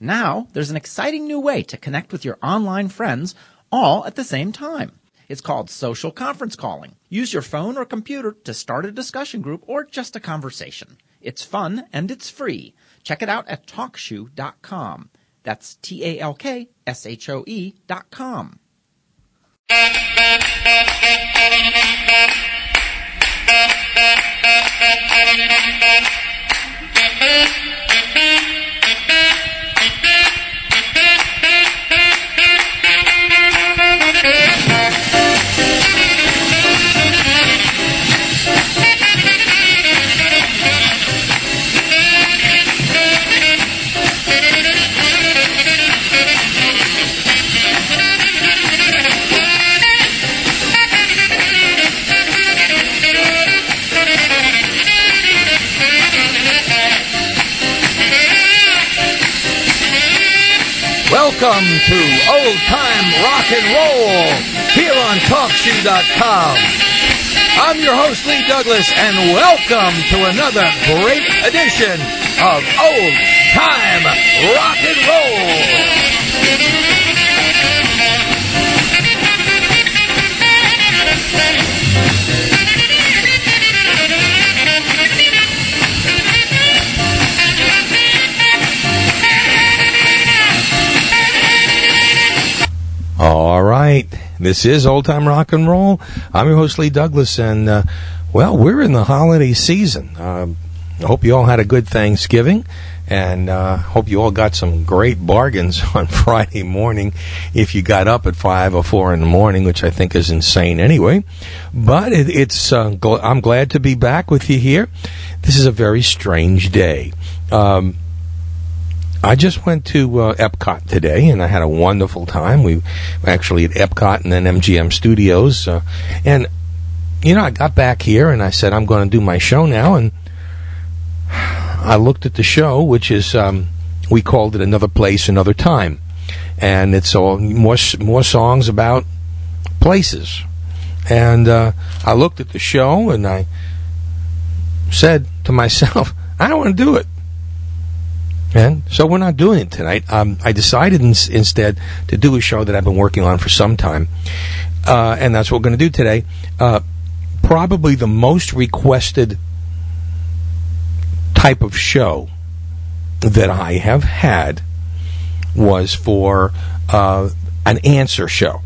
Now, there's an exciting new way to connect with your online friends all at the same time. It's called social conference calling. Use your phone or computer to start a discussion group or just a conversation. It's fun and it's free. Check it out at talkshoe.com. That's T A L K S H O E dot com. Welcome to Old Time Rock and Roll here on TalkShoe.com. I'm your host, Lee Douglas, and welcome to another great edition of Old Time Rock and Roll. All right. This is Old Time Rock and Roll. I'm your host, Lee Douglas, and, uh, well, we're in the holiday season. Um I hope you all had a good Thanksgiving, and uh, hope you all got some great bargains on Friday morning if you got up at 5 or 4 in the morning, which I think is insane anyway. But it, it's uh, gl- I'm glad to be back with you here. This is a very strange day. Um, I just went to uh, Epcot today, and I had a wonderful time. We actually at Epcot and then MGM Studios, uh, and you know, I got back here and I said I'm going to do my show now, and I looked at the show, which is um, we called it Another Place, Another Time, and it's all more more songs about places, and uh, I looked at the show and I said to myself, I don't want to do it. And so we're not doing it tonight. Um, I decided ins- instead to do a show that I've been working on for some time, uh, and that's what we're going to do today. Uh, probably the most requested type of show that I have had was for uh, an answer show.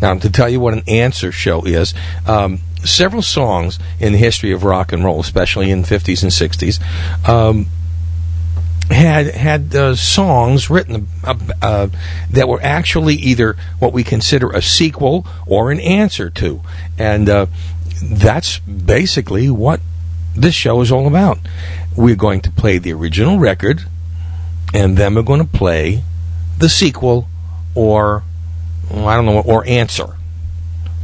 Now, to tell you what an answer show is, um, several songs in the history of rock and roll, especially in 50s and 60s, um, had had uh, songs written uh, uh, that were actually either what we consider a sequel or an answer to, and uh, that's basically what this show is all about. We're going to play the original record, and then we're going to play the sequel or I don't know or answer.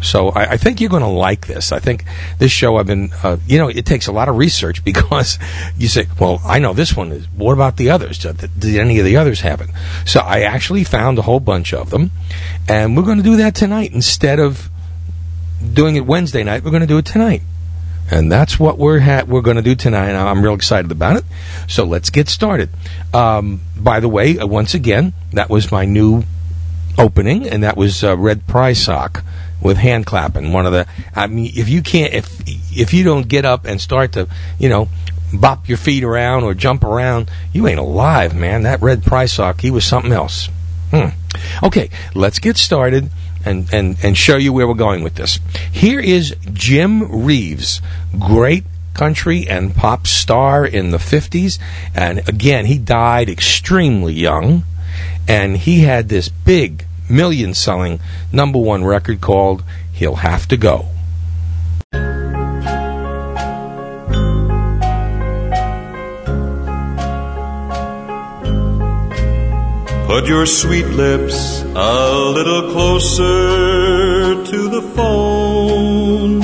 So I, I think you're going to like this. I think this show I've been, uh, you know, it takes a lot of research because you say, well, I know this one is. What about the others? Did, did any of the others it? So I actually found a whole bunch of them, and we're going to do that tonight instead of doing it Wednesday night. We're going to do it tonight. And that's what we're ha- we're going to do tonight. and I'm real excited about it. So let's get started. Um, by the way, uh, once again, that was my new opening, and that was uh, Red Prysock with hand clapping. One of the, I mean, if you can't, if if you don't get up and start to, you know, bop your feet around or jump around, you ain't alive, man. That Red Prysock, he was something else. Hmm. Okay, let's get started and, and, and show you where we're going with this. Here is Jim Reeves, great country and pop star in the 50s. And again, he died extremely young. And he had this big million selling number one record called He'll Have to Go. Put your sweet lips a little closer to the phone.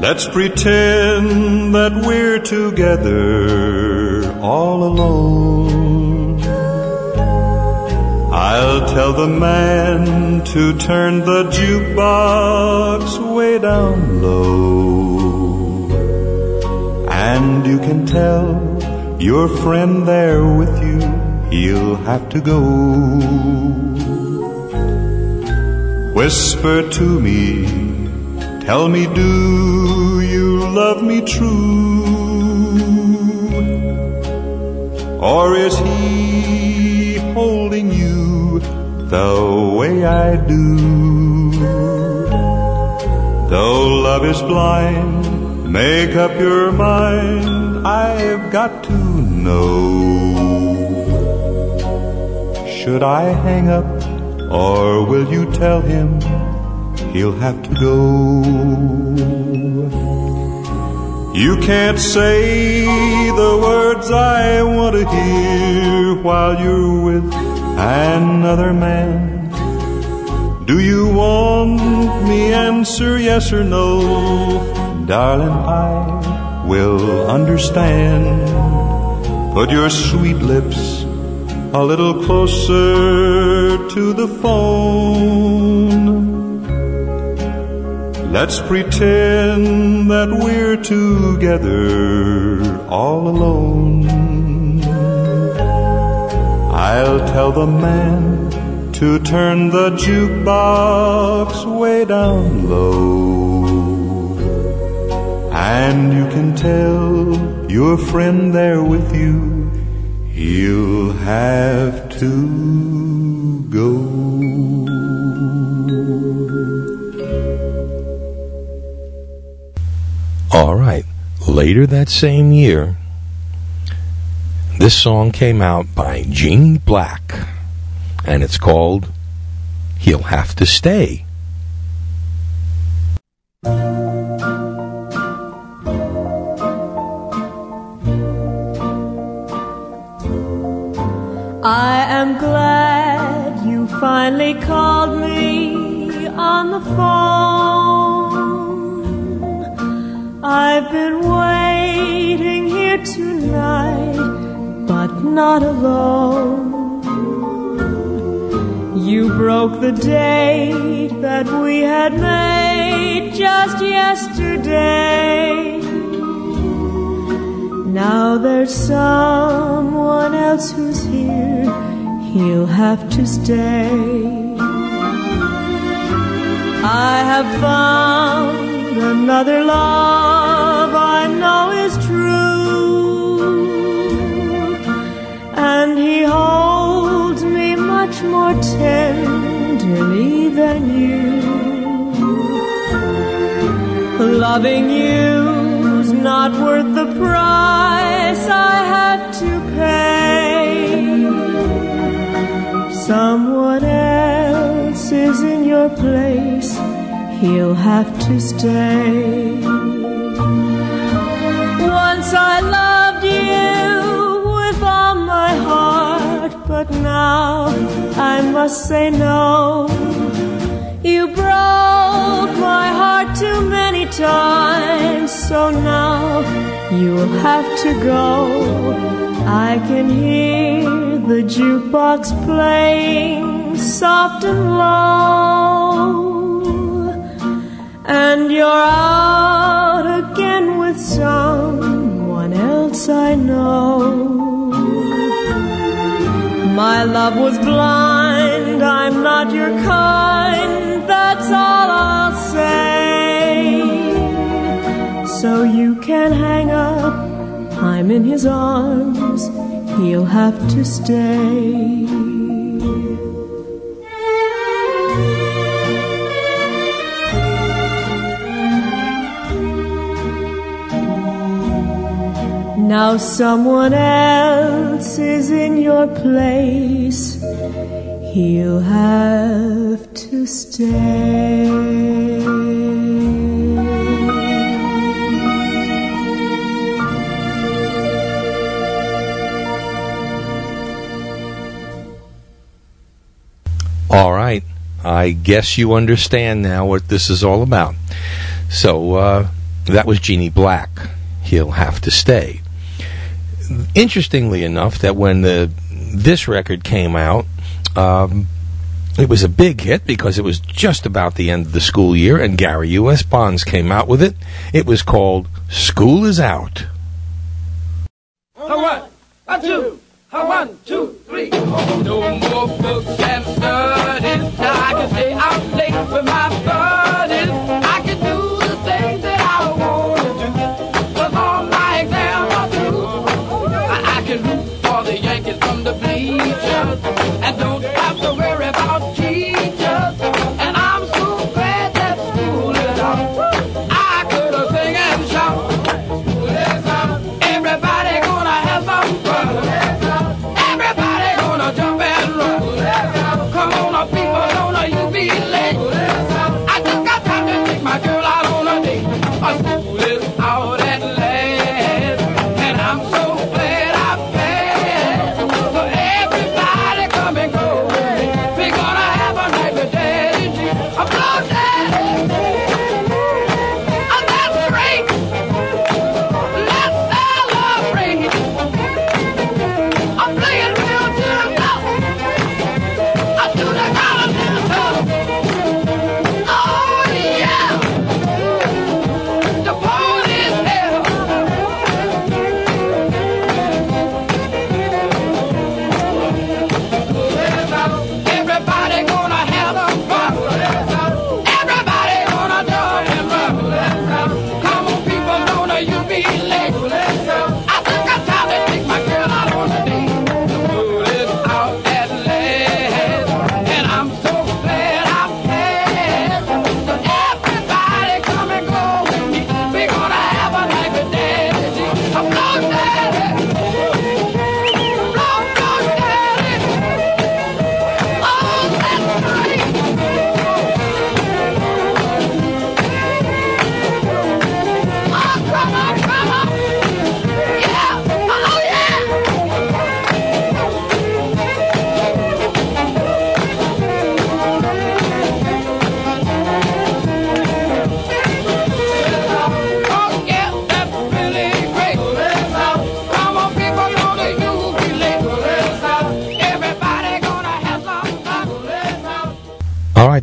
Let's pretend that we're together all alone. I'll tell the man to turn the jukebox way down low. And you can tell your friend there with you, he'll have to go. Whisper to me, tell me, do you love me true? Or is he the way I do? Though love is blind, make up your mind, I've got to know. Should I hang up, or will you tell him he'll have to go? You can't say the words I want to hear while you're with another man. Do you want me answer yes or no? Darling, I will understand. Put your sweet lips a little closer to the phone. Let's pretend that we're together all alone. I'll tell the man to turn the jukebox way down low. And you can tell your friend there with you, he'll have to go. All right. Later that same year, this song came out by Jeanne Black, and it's called He'll Have to Stay. I am glad you finally called me on the phone. I've been waiting here tonight, but not alone. You broke the date that we had made just yesterday. Now there's someone else who's here. He'll have to stay. I have found another love holds me much more tenderly than you. Loving you's not worth the price I had to pay. Someone else is in your place, he'll have to stay. Once I loved you with all my heart, but now I must say no. You broke my heart too many times, so now you'll have to go. I can hear the jukebox playing soft and low, and you're out again with someone else I know. My love was blind, I'm not your kind, that's all I'll say. So you can hang up, I'm in his arms, he'll have to stay. Now someone else is in your place. He'll have to stay. All right. I guess you understand now what this is all about. So, uh, that was Jeanne Black. He'll have to stay interestingly enough, that when the this record came out, um, it was a big hit because it was just about the end of the school year, and Gary U.S. Bonds came out with it. It was called "School Is Out." A one, a two, one, two, three. No more books and studies. Now I can stay out late for my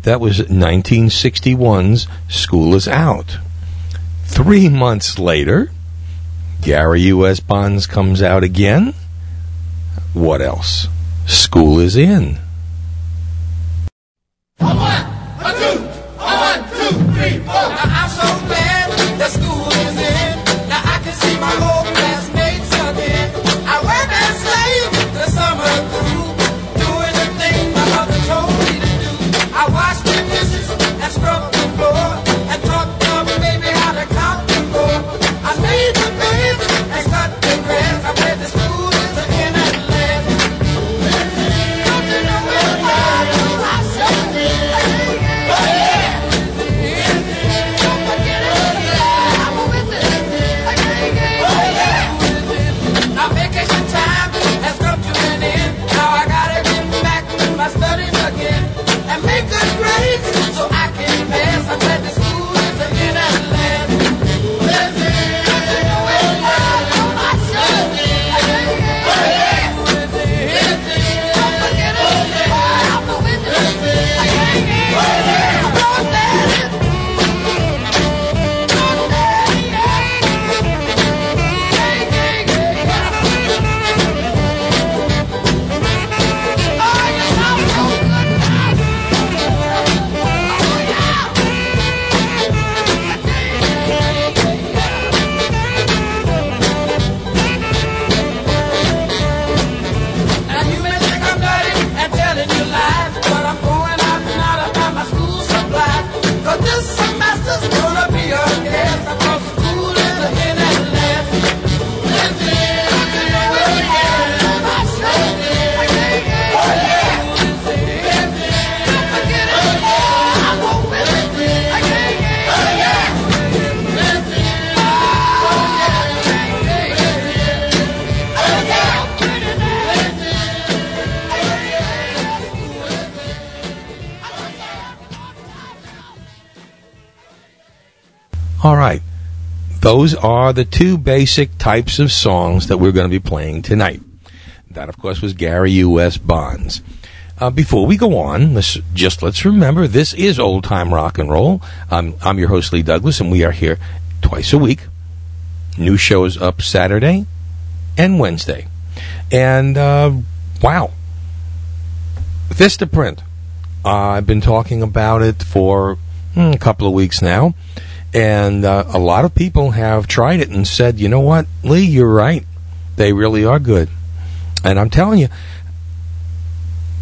That was 1961's School is Out. Three months later, Gary U.S. Bonds comes out again. What else? School is in. Those are the two basic types of songs that we're going to be playing tonight. That, of course, was Gary U.S. Bonds. Uh, before we go on, let's just let's remember this is old time rock and roll. Um, I'm your host Lee Douglas, and we are here twice a week. New shows up Saturday and Wednesday, and uh, wow, Vistaprint. Uh, I've been talking about it for mm, a couple of weeks now and uh, a lot of people have tried it and said, "You know what, Lee, you're right. They really are good." And I'm telling you,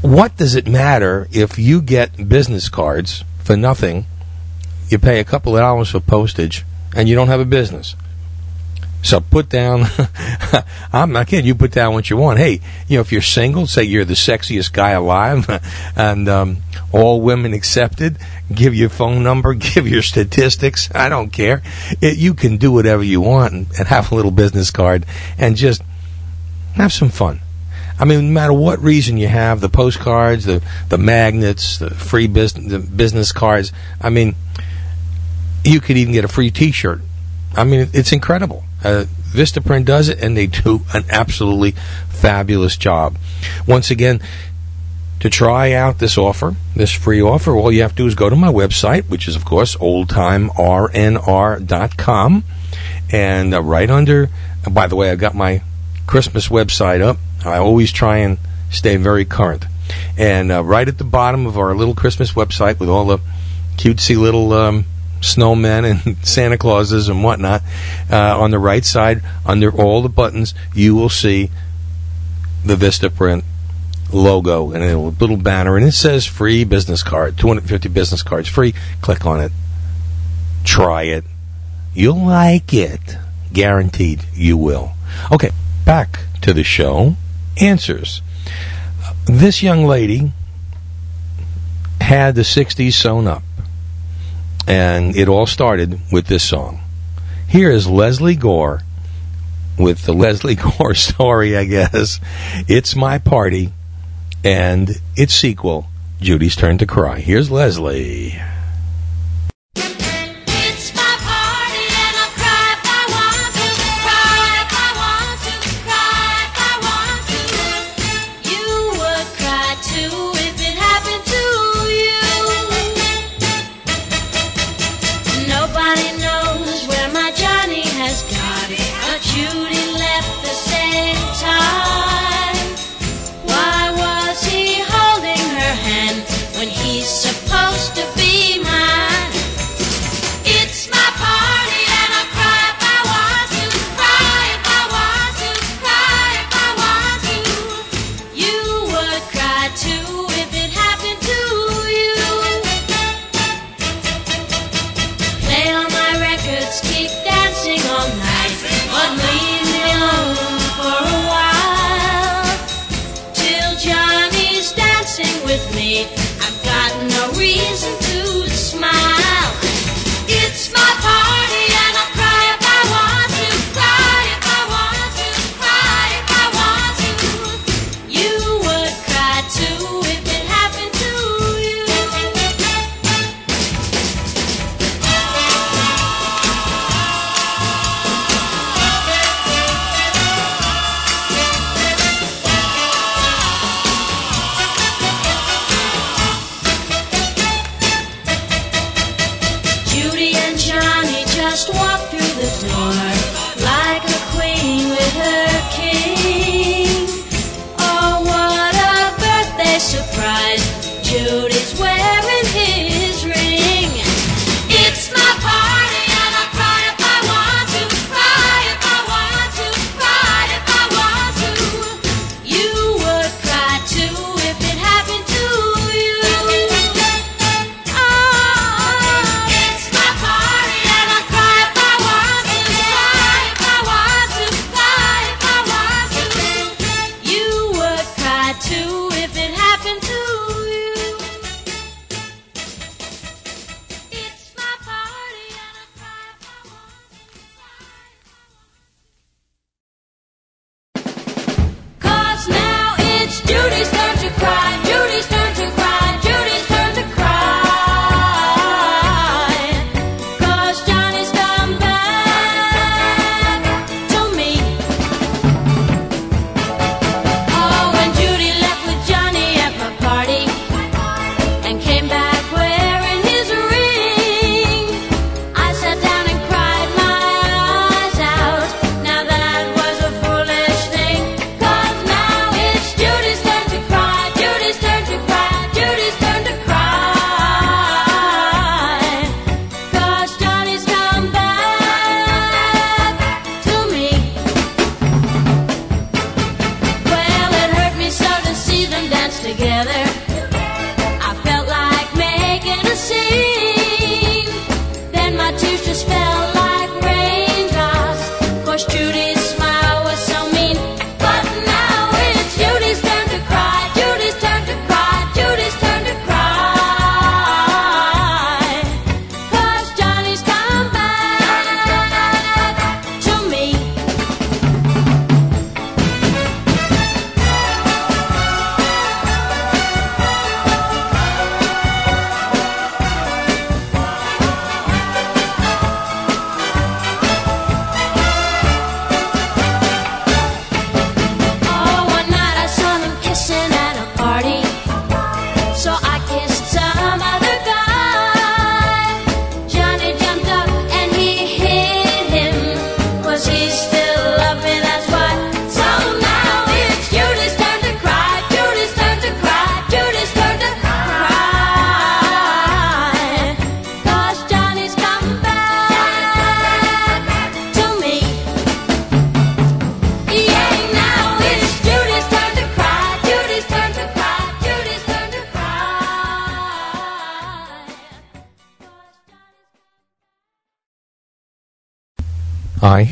what does it matter if you get business cards for nothing? You pay a couple of dollars for postage, and you don't have a business. So put down, I'm not kidding, you put down what you want. Hey, you know, if you're single, say you're the sexiest guy alive, and um, all women accepted, give your phone number, give your statistics, I don't care. It, you can do whatever you want and, and have a little business card and just have some fun. I mean, no matter what reason you have, the postcards, the, the magnets, the free business, the business cards, I mean, you could even get a free T-shirt. I mean, it's incredible. Uh, Vistaprint does it, and they do an absolutely fabulous job. Once again, to try out this offer, this free offer, all you have to do is go to my website, which is, of course, oldtimernr.com. And uh, right under, by the way, I've got my Christmas website up. I always try and stay very current. And uh, right at the bottom of our little Christmas website with all the cutesy little um, snowmen and Santa Clauses and whatnot, uh, on the right side, under all the buttons, you will see the Vistaprint logo and a little banner, and it says free business card, 250 business cards free. Click on it. Try it. You'll like it. Guaranteed you will. Okay, back to the show. Answers. This young lady had the 60s sewn up, and it all started with this song. Here is Lesley Gore with the Lesley Gore story, I guess. It's My Party and its sequel, Judy's Turn to Cry. Here's Lesley. Time.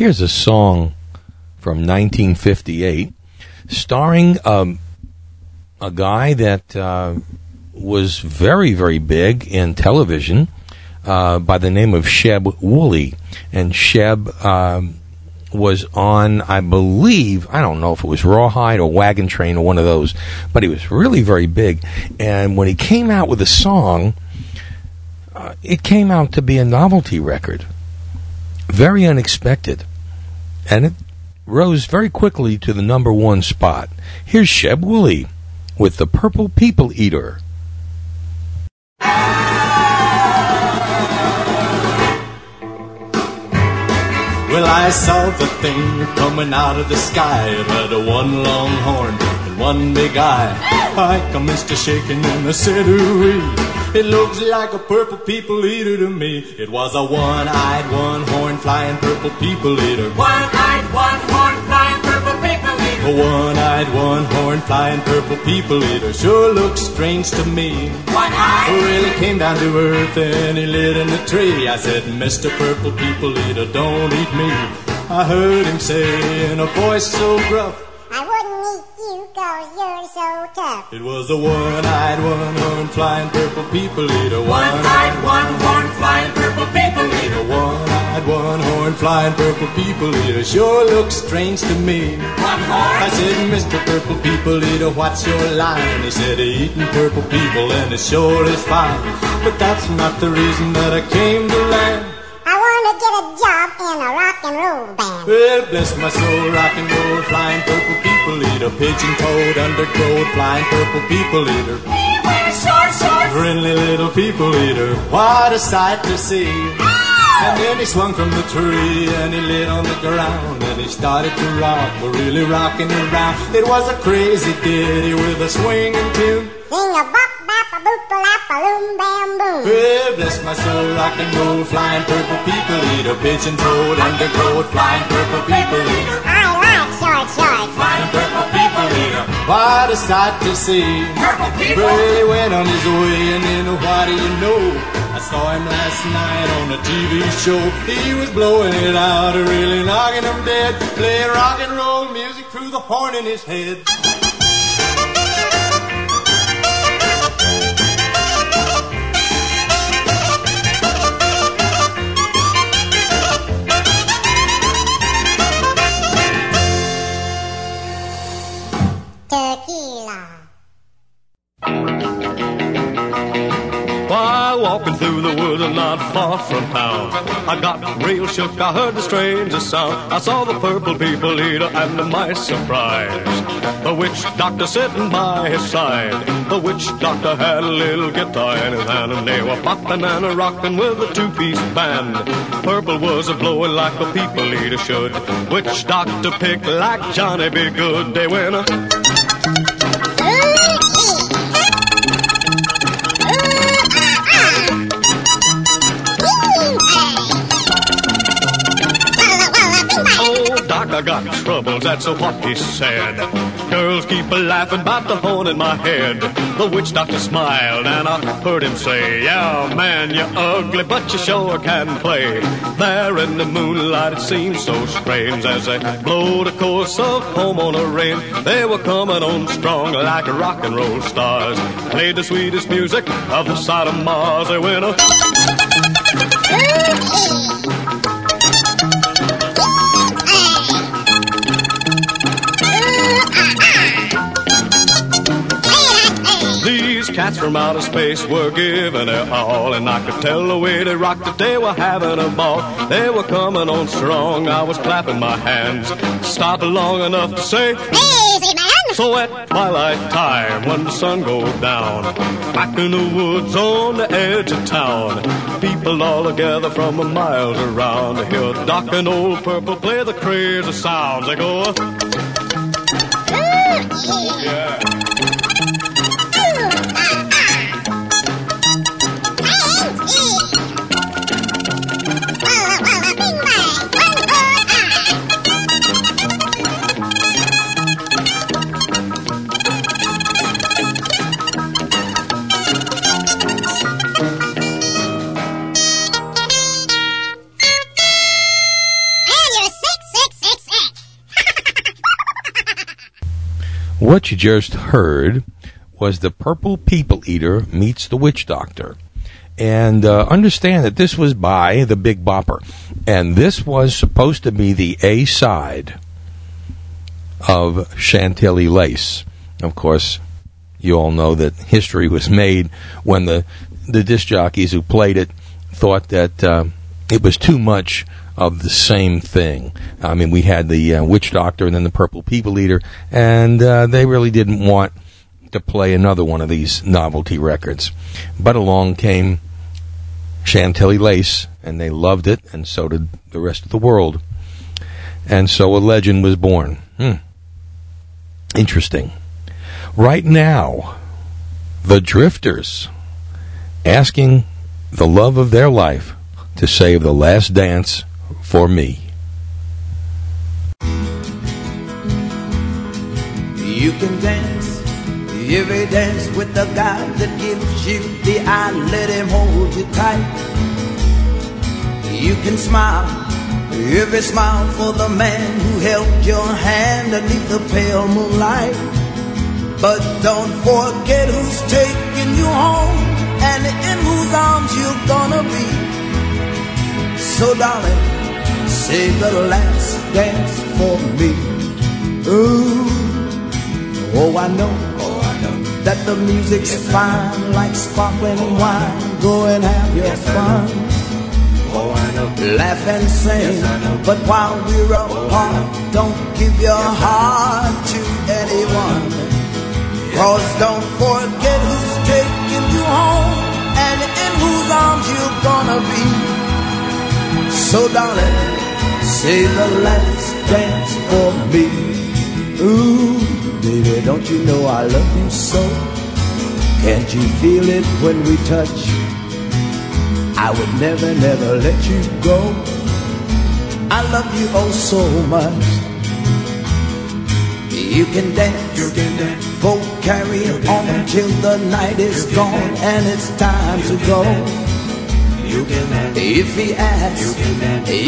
Here's a song from 1958 starring um, a guy that uh, was very, very big in television uh, by the name of Sheb Wooley. And Sheb um, was on, I believe, I don't know if it was Rawhide or Wagon Train or one of those, but he was really very big. And when he came out with a song, uh, it came out to be a novelty record very unexpected, and it rose very quickly to the number one spot. Here's Sheb Wooley with the Purple People Eater. Well, I saw the thing coming out of the sky. It had a one long horn and one big eye. I commenced to shaking and I said, ooh It looks like a purple people eater to me. It was a one-eyed, one-horn flying purple people eater. One-eyed, one-horn, flying purple people eater. A one-eyed, one-horn flying purple people eater sure looks strange to me. One-eyed. Who really came down to earth and he lit in a tree. I said, Mr. Purple People Eater, don't eat me. I heard him say in a voice so gruff, I wouldn't eat you cause you're so tough. it was a one-eyed, one-horn flying purple people eater. One-eyed, one-horn, flying purple people eater. One-eyed, one-horn flying purple people eater sure looks strange to me. One-horn. I said, Mr. Purple People Eater, what's your line? He said, eating purple people and it sure is fine. But that's not the reason that I came to land. To get a job in a rock and roll band. Well, bless my soul, rock and roll, flying purple people eater, pigeon toed, undergrowth, flying purple people eater. He wears short shorts. Friendly little people eater, what a sight to see. And then he swung from the tree and he lit on the ground and he started to rock, really rocking around. It was a crazy ditty with a swinging tune. Sing a bop Well, bless my soul, rock and roll, flying purple people eater, pigeon toed, undergrowth, flying purple people. I like short shorts. Flying purple people eater, what a sight to see. Purple people. Well, he went on his way, and then what do you know? I saw him last night on a TV show. He was blowing it out, really knocking him dead, playing rock and roll music through the horn in his head. Why, walking through the woods not far from town. I got real shook, I heard the strangest sound. I saw the purple people eater, and to my surprise, the witch doctor sitting by his side. The witch doctor had a little guitar in his hand, and they were popping and a rocking with a two-piece band. Purple was a blowing like a people eater should. Witch doctor picked like Johnny be good. They went a I got troubles, that's what he said. Girls keep a laughing about the horn in my head. The witch doctor smiled and I heard him say, Yeah, man, you're ugly, but you sure can play. There in the moonlight, it seemed so strange as they blowed a course of home on a rain. They were coming on strong like rock and roll stars. Played the sweetest music of the side of Mars. They went a cats from outer space were giving it all, and I could tell the way they rocked that they were having a ball. They were coming on strong, I was clapping my hands, stopped long enough to say, Easy, man. so at twilight time, when the sun goes down, back in the woods on the edge of town, people all together from a miles around to hear Doc and Old Purple play the crazy sounds. They go, yeah. What you just heard was the Purple People Eater meets the Witch Doctor. And uh, understand that this was by the Big Bopper. And this was supposed to be the A side of Chantilly Lace. Of course, you all know that history was made when the, the disc jockeys who played it thought that uh, it was too much of the same thing. I mean, we had the uh, Witch Doctor and then the Purple People Eater, and uh, they really didn't want to play another one of these novelty records. But along came Chantilly Lace, and they loved it, and so did the rest of the world. And so a legend was born. Hmm. Interesting. Right now, the Drifters asking the love of their life to save the last dance for me. You can dance every dance with the guy that gives you the eye, let him hold you tight. You can smile every smile for the man who held your hand beneath the pale moonlight. But don't forget who's taking you home and in whose arms you're gonna be. So darling, save the last dance for me. Ooh, oh I know, oh I know that the music's fine like sparkling wine. Go and have your fun. Oh I know, laugh and sing. But while we're apart, don't give your heart to anyone. Cause don't forget who's taking you home and in whose arms you're gonna be. So darling, say the last dance for me. Ooh, baby, don't you know I love you so? Can't you feel it when we touch? I would never, never let you go. I love you oh so much. You can dance, you can dance. Go carry on till the night is gone and it's time to go. You can. If he asks, you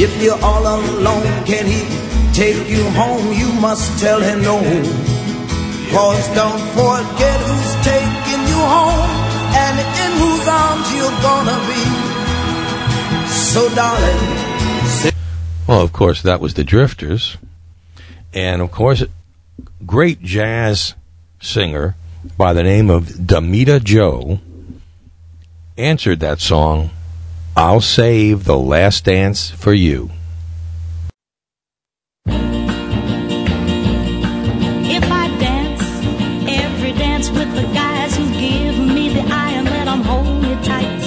if you're all alone, can he take you home? You must tell him no. Cause don't forget who's taking you home and in whose arms you're gonna be. So darling, Well, of course, that was the Drifters. And of course, great jazz singer by the name of Damita Jo answered that song, I'll Save the Last Dance for You. If I dance, every dance with the guys who give me the eye and let 'em hold me tight.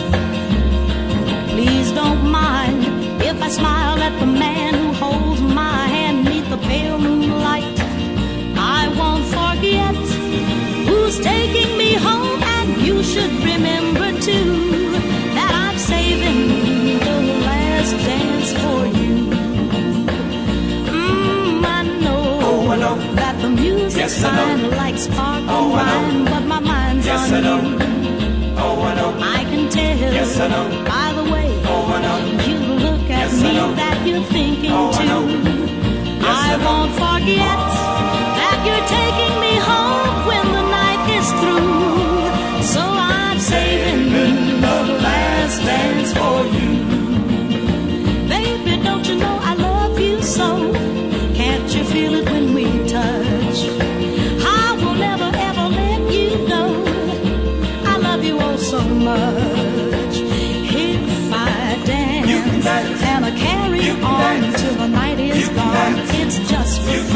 Yes, fine like sparkling wine, but my mind's Yes, on I know. you. Oh, I know. I can tell. Yes, I know. By the way, Oh, I know. you look at Yes, I me know. that you're thinking Oh, I too. know. I I know. won't forget that you're taking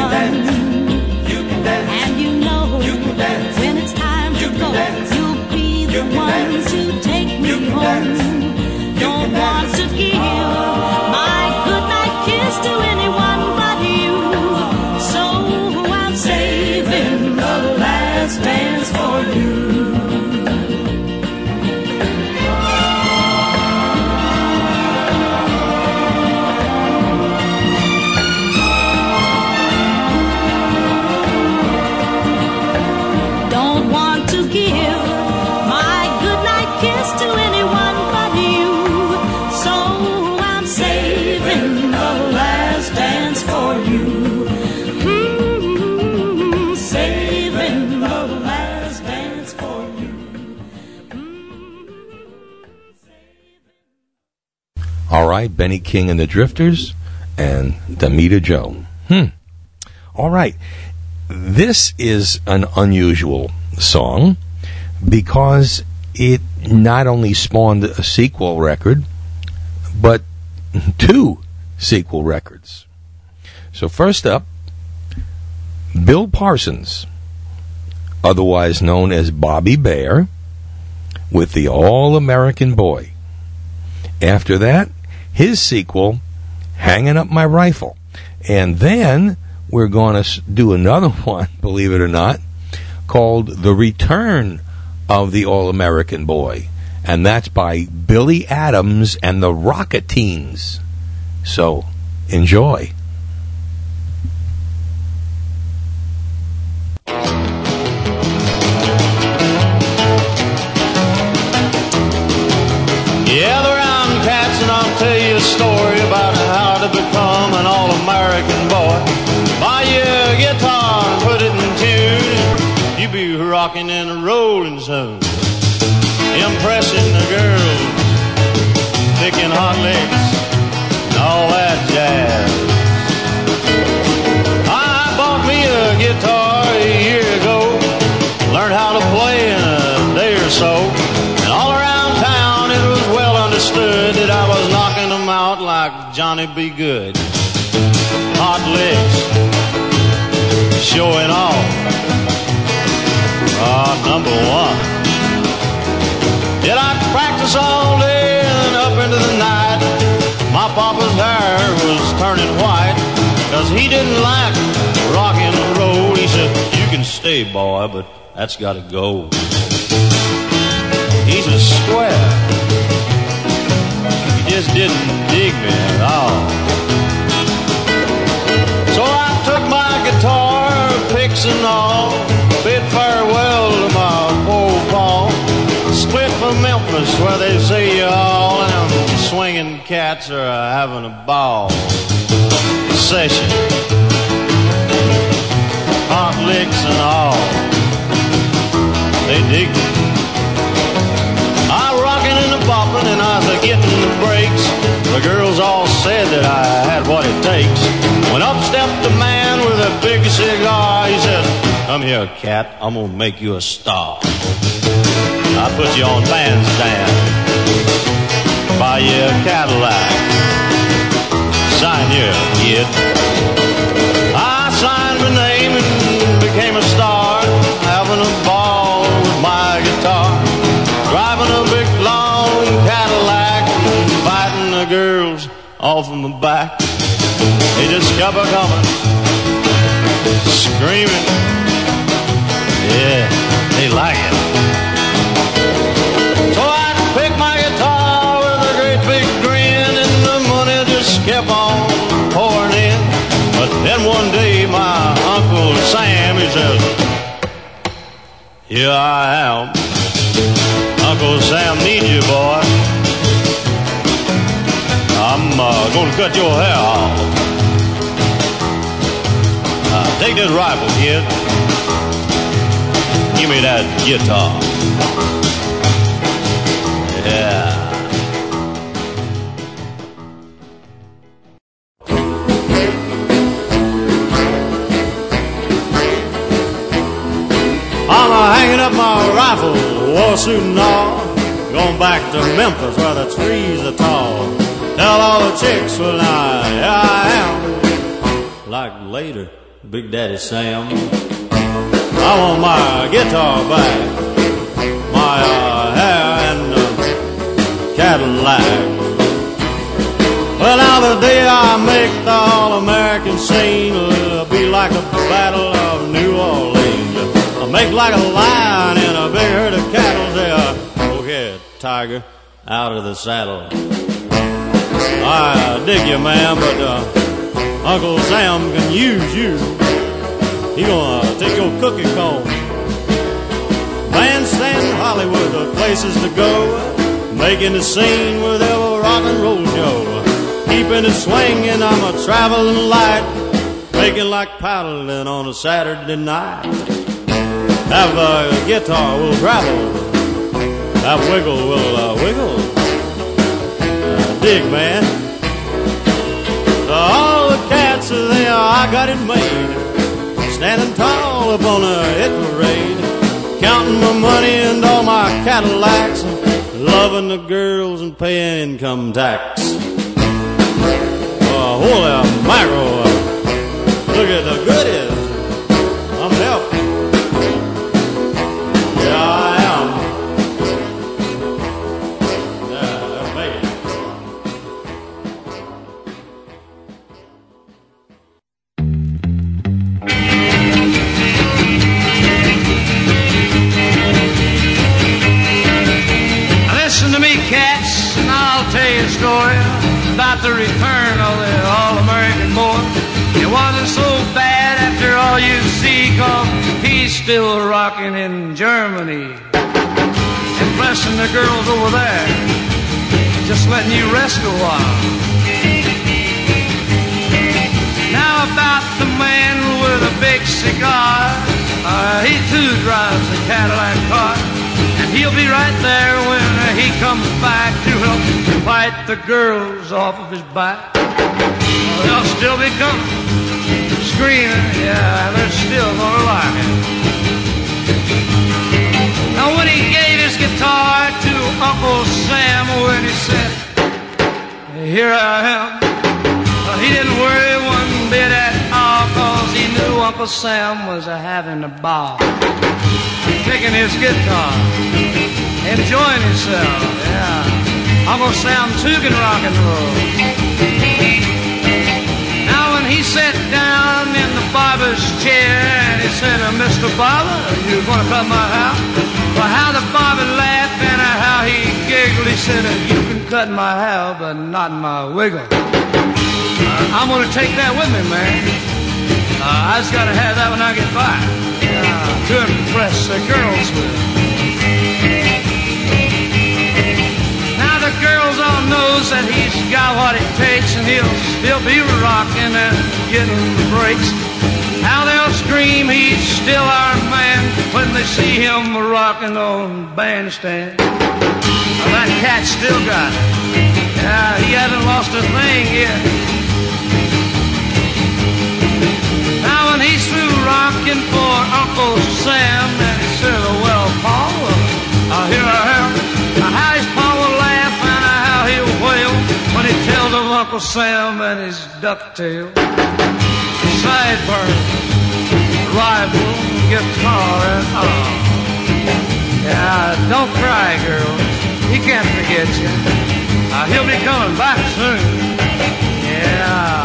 can dance. You can dance. And you know You can dance. when it's time You to can go, dance. you'll be the one dance. to take me You can home. Benny King and the Drifters and Damita Jo. Hmm. All right. This is an unusual song because it not only spawned a sequel record, but two sequel records. So, first up, Bill Parsons, otherwise known as Bobby Bare, with the All American Boy. After that, his sequel, Hanging Up My Rifle. And then we're going to do another one, believe it or not, called The Return of the All American Boy. And that's by Billy Adams and the Rocketeens. So, enjoy. Story about how to become an all-American boy. Buy you a guitar and put it in tune. You be rocking and rolling soon. Impressing the girls, picking hot licks, and all that jazz. Johnny B. Goode. Hot licks, showing off. Ah, number one. Did I practice all day and up into the night? My papa's hair was turning white, cause he didn't like rock and roll. He said, You can stay, boy, but that's gotta go. He's a square. Just didn't dig me at all. So I took my guitar, picks and all, bid farewell to my old Paul. Split for Memphis where they see you all, and swinging cats are having a ball. Session. Hot licks and all. They dig me. Said that I had what it takes. When up stepped a man with a big cigar, he said, Come here, cat, I'm gonna make you a star. I put you on bandstand, buy you a Cadillac, sign you, kid. Off of my back. They just kept a coming, screaming. Yeah, they like it. So I picked my guitar with a great big grin, and the money just kept on pouring in. But then one day, my Uncle Sam, he says, Here I am. Uncle Sam needs you, boy. I'm uh, gonna cut your hair off. Uh, take this rifle, kid. Give me that guitar. Yeah. I'm hanging up my rifle, war suit and all. Going back to Memphis where the trees are tall. Tell all the chicks, now, here I am. Like later, Big Daddy Sam. I want my guitar back, my uh, hair and uh, Cadillac. Well, now the day I make the all-American scene, it'll be like a battle of New Orleans. I'll make like a lion in a big herd of cattle. Say, go ahead, tiger, out of the saddle. I dig you, man, but uh, Uncle Sam can use you. He gonna take your cookie comb. Bandstand Hollywood, the places to go. Making the scene with every rock and roll show. Keeping it swinging, I'm a traveling light. Making like paddling on a Saturday night. Have a guitar, we'll travel. That wiggle will uh, wiggle. Dig, man. All the cats are there, I got it made. Standing tall up on a hit parade. Counting my money and all my Cadillacs. Loving the girls and paying income tax. Uh, holy mackerel. Look at the goodies. You rest a while. Now about the man with a big cigar, uh, he too drives a Cadillac car. And he'll be right there when he comes back to help fight the girls off of his back. They'll still be coming, screaming, yeah, they're still gonna like it. Now when he gave his guitar to Uncle Sam, when he said, here I am, he didn't worry one bit at all, cause he knew Uncle Sam was a having a ball. Picking his guitar, enjoying himself, yeah. Uncle Sam too can rock and roll. Now when he sat down in the barber's chair and he said, Mr. Barber, you gonna cut my hair? Well, how the barber laughed he giggled. He said, uh, you can cut my hair, but not my wiggle. Uh, I'm gonna take that with me, man. Uh, I just gotta have that when I get back. Yeah, to impress the girls with. Now the girls all knows that he's got what it takes and he'll still be rocking and getting breaks. How they'll scream he's still our man when they see him rocking on bandstand. Well, that cat still got it. Yeah, he hasn't lost a thing yet. Now when he's through rocking for Uncle Sam and he said, well, Paul, uh, here I am. Uh, how his tells of Uncle Sam and his ducktail. Sideburn, rifle, guitar, and all. Yeah, don't cry, girl. He can't forget you. Uh, he'll be coming back soon. Yeah.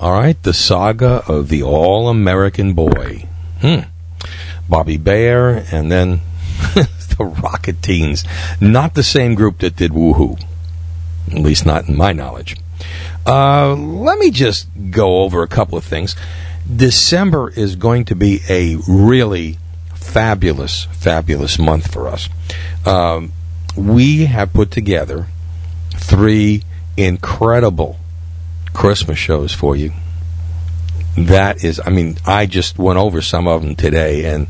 All right, the saga of the All American Boy. Hmm. Bobby Bare, and then the Rocket Teens. Not the same group that did Woohoo. At least not in my knowledge. Uh, let me just go over a couple of things. December is going to be a really fabulous, fabulous month for us. Um, we have put together three incredible Christmas shows for you. That is, I mean, I just went over some of them today, and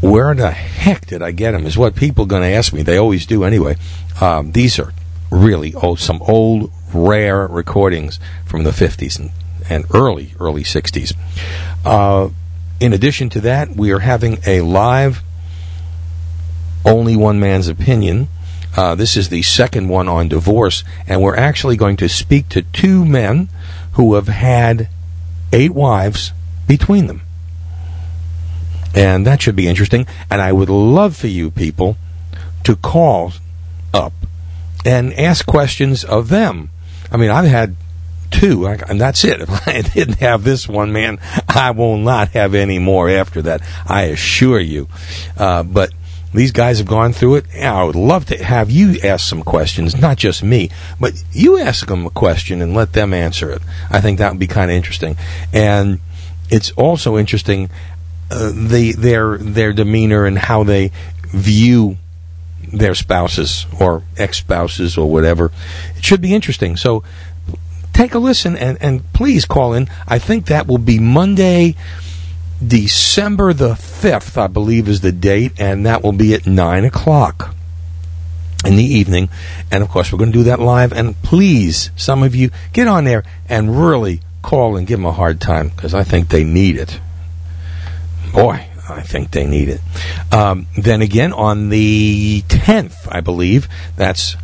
where the heck did I get them? Is what people going to ask me. They always do anyway. Um, these are really old, some old, rare recordings from the 50s and, and early, early 60s. Uh, in addition to that, we are having a live, only one man's opinion. Uh, this is the second one on divorce, and we're actually going to speak to two men who have had eight wives between them. And that should be interesting. And I would love for you people to call up and ask questions of them. I mean, I've had two, and that's it. If I didn't have this one, man, I will not have any more after that. I assure you. Uh, but these guys have gone through it. I would love to have you ask some questions, not just me, but you ask them a question and let them answer it. I think that would be kind of interesting. And it's also interesting uh, the their their demeanor and how they view their spouses or ex spouses or whatever. It should be interesting. So take a listen and, and please call in. I think that will be Monday, December the 5th, I believe is the date, and that will be at 9 o'clock in the evening. And of course, we're going to do that live. And please, some of you, get on there and really call and give them a hard time because I think they need it. Boy, I think they need it. Um, then again, on the 10th, I believe, that's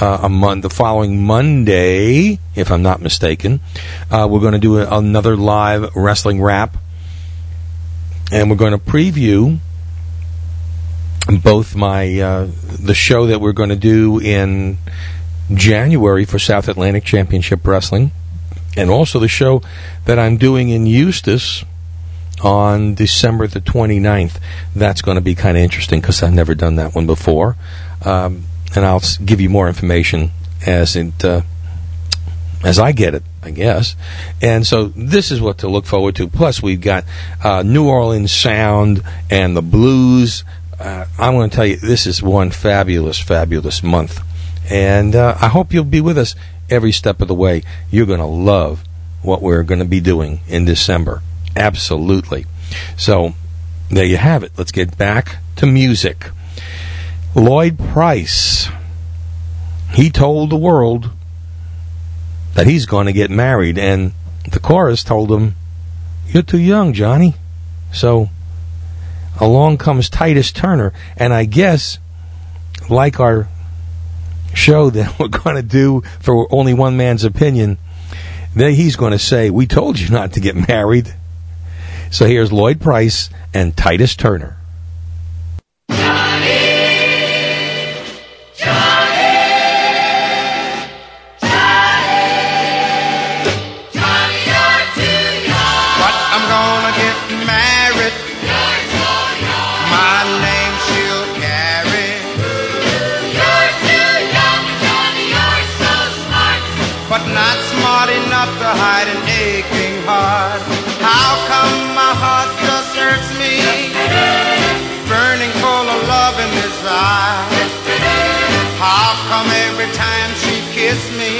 uh, a month, the following Monday, if I'm not mistaken, uh, we're going to do a, another live wrestling wrap. And we're going to preview both my uh, the show that we're going to do in January for South Atlantic Championship Wrestling, and also the show that I'm doing in Eustis on December the 29th. That's going to be kind of interesting because I've never done that one before. Um, and I'll give you more information as it uh, as I get it, I guess. And so this is what to look forward to. Plus, we've got uh, New Orleans sound and the blues. Uh, I'm going to tell you, this is one fabulous, fabulous month. And uh, I hope you'll be with us every step of the way. You're going to love what we're going to be doing in December. Absolutely. So there you have it. Let's get back to music. Lloyd Price. He told the world that he's going to get married, and the chorus told him, You're too young, Johnny. So along comes Titus Turner, and I guess, like our show that we're going to do for only one man's opinion, then he's going to say, We told you not to get married. So here's Lloyd Price and Titus Turner. Kiss me,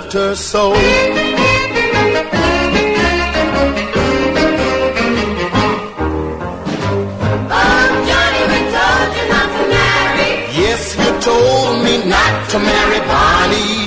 loved her so. Yes, you told me not to marry Bonnie.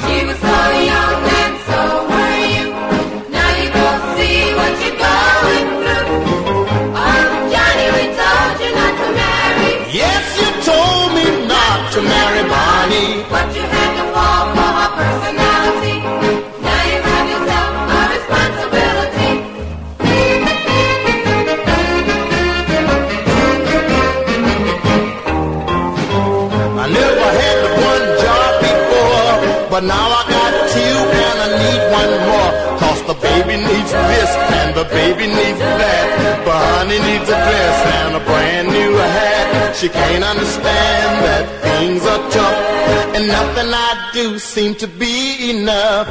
The baby needs that, but honey needs a dress and a brand new hat. She can't understand that things are tough, and nothing I do seems to be enough.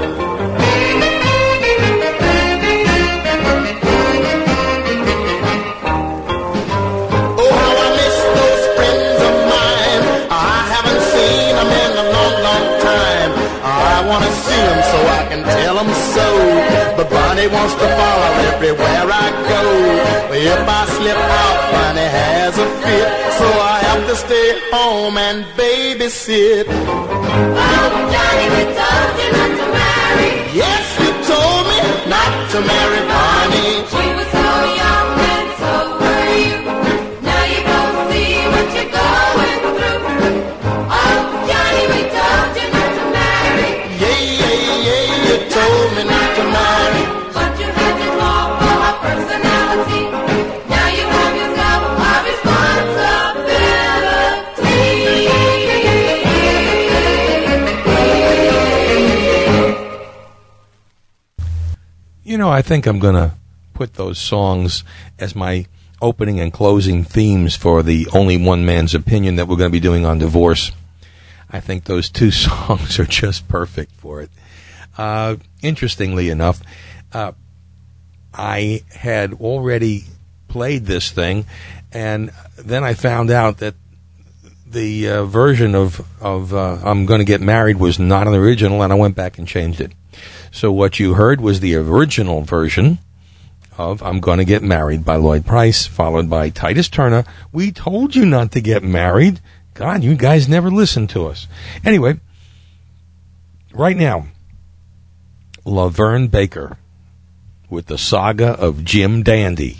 stay home and babysit. Oh, Johnny, you told you not to marry. Yes, you told me not to marry. I think I'm going to put those songs as my opening and closing themes for the Only One Man's Opinion that we're going to be doing on divorce. I think those two songs are just perfect for it. Uh, interestingly enough, uh, I had already played this thing, and then I found out that the uh, version of of uh, I'm going to get married was not an original, and I went back and changed it. So what you heard was the original version of I'm Gonna Get Married by Lloyd Price, followed by Titus Turner. We told you not to get married. God, you guys never listened to us. Anyway, right now, LaVern Baker with the saga of Jim Dandy.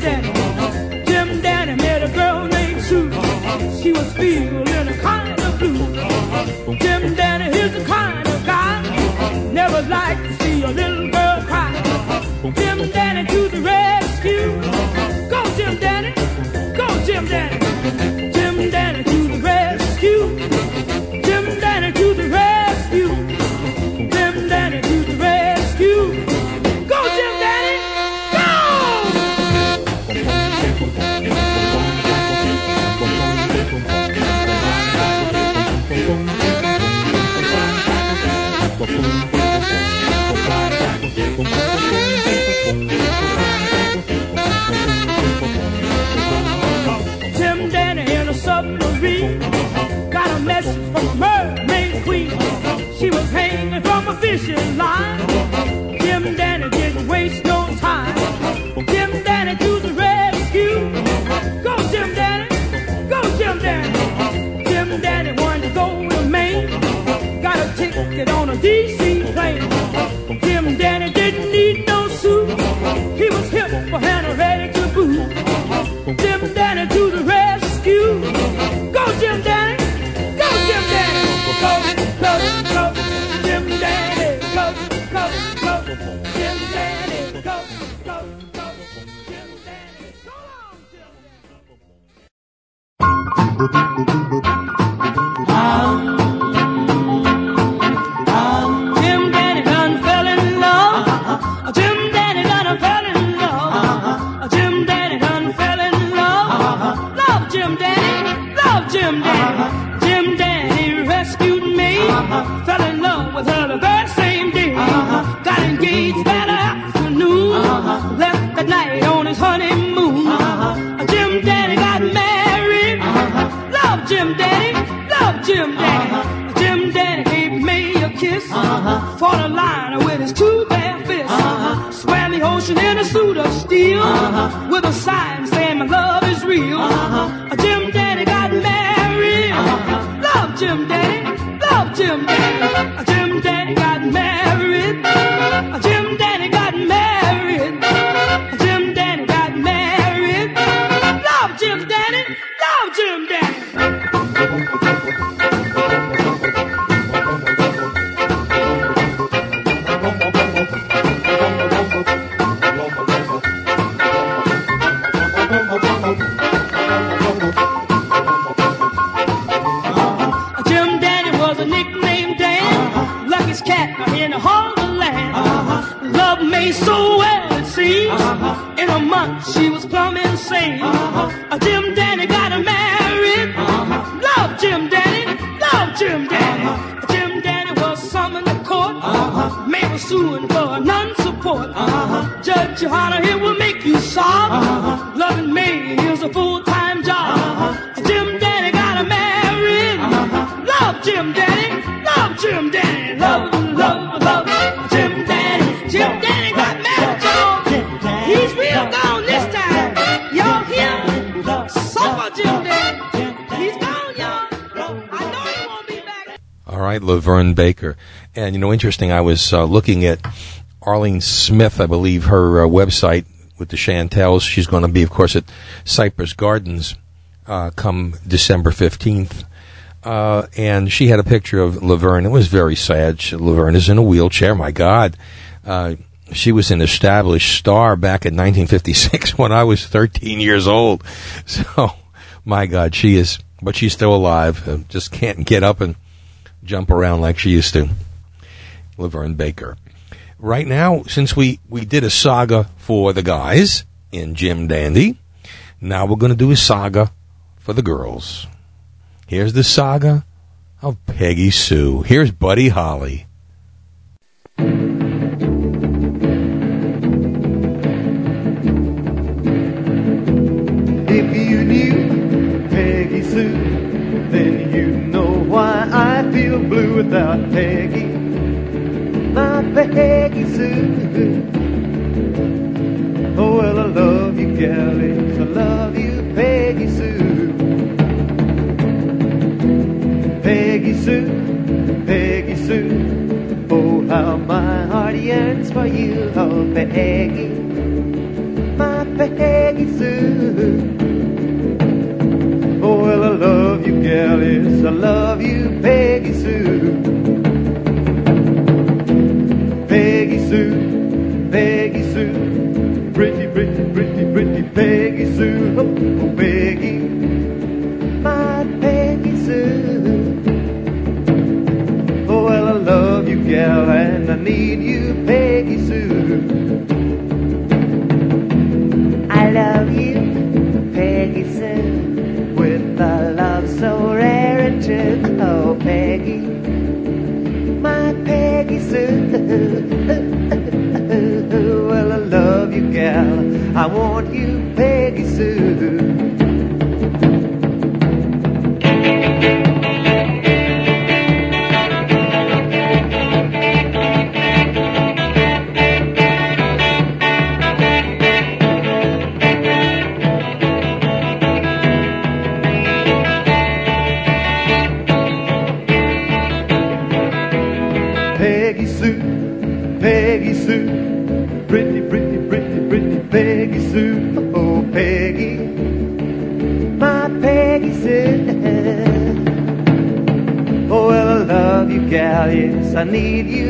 Daddy. Hanging from a Baker. And, you know, interesting, I was uh, looking at Arlene Smith, I believe, her uh, website with the Chantels. She's going to be, of course, at Cypress Gardens uh, come December 15th. Uh, and she had a picture of LaVern. It was very sad. She, LaVern is in a wheelchair. My God. Uh, she was an established star back in 1956 when I was 13 years old. So, my God, she is, but she's still alive. Uh, just can't get up and jump around like she used to. LaVern Baker. Right now, since we, we did a saga for the guys in Jim Dandy, now we're going to do a saga for the girls. Here's the saga of Peggy Sue. Here's Buddy Holly. Oh, well, I love you, galleys. I love you, Peggy Sue. Peggy Sue, Peggy Sue. Oh, how my heart yearns for you, oh, Peggy my Peggy Sue. Oh, well, I love you, gal, I love you, Peggy Sue. Peggy Sue. Pretty, pretty, pretty, pretty Peggy Sue. Oh, oh, Peggy, my Peggy Sue. Oh, well, I love you, gal, and I need you, Peggy Sue. I love you, Peggy Sue, with a love so rare and true. Oh, Peggy, my Peggy Sue. I want you, Peggy Sue. I need you,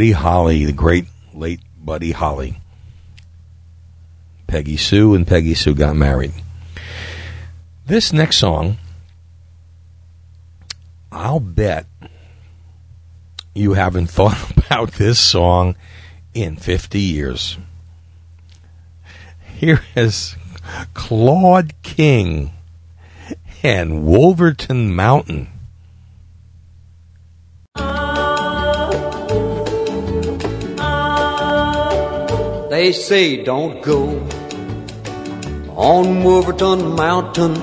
Buddy Holly, the great late Buddy Holly. Peggy Sue and Peggy Sue got married. This next song, I'll bet you haven't thought about this song in 50 years. Here is Claude King and Wolverton Mountain. They say don't go on Wolverton Mountain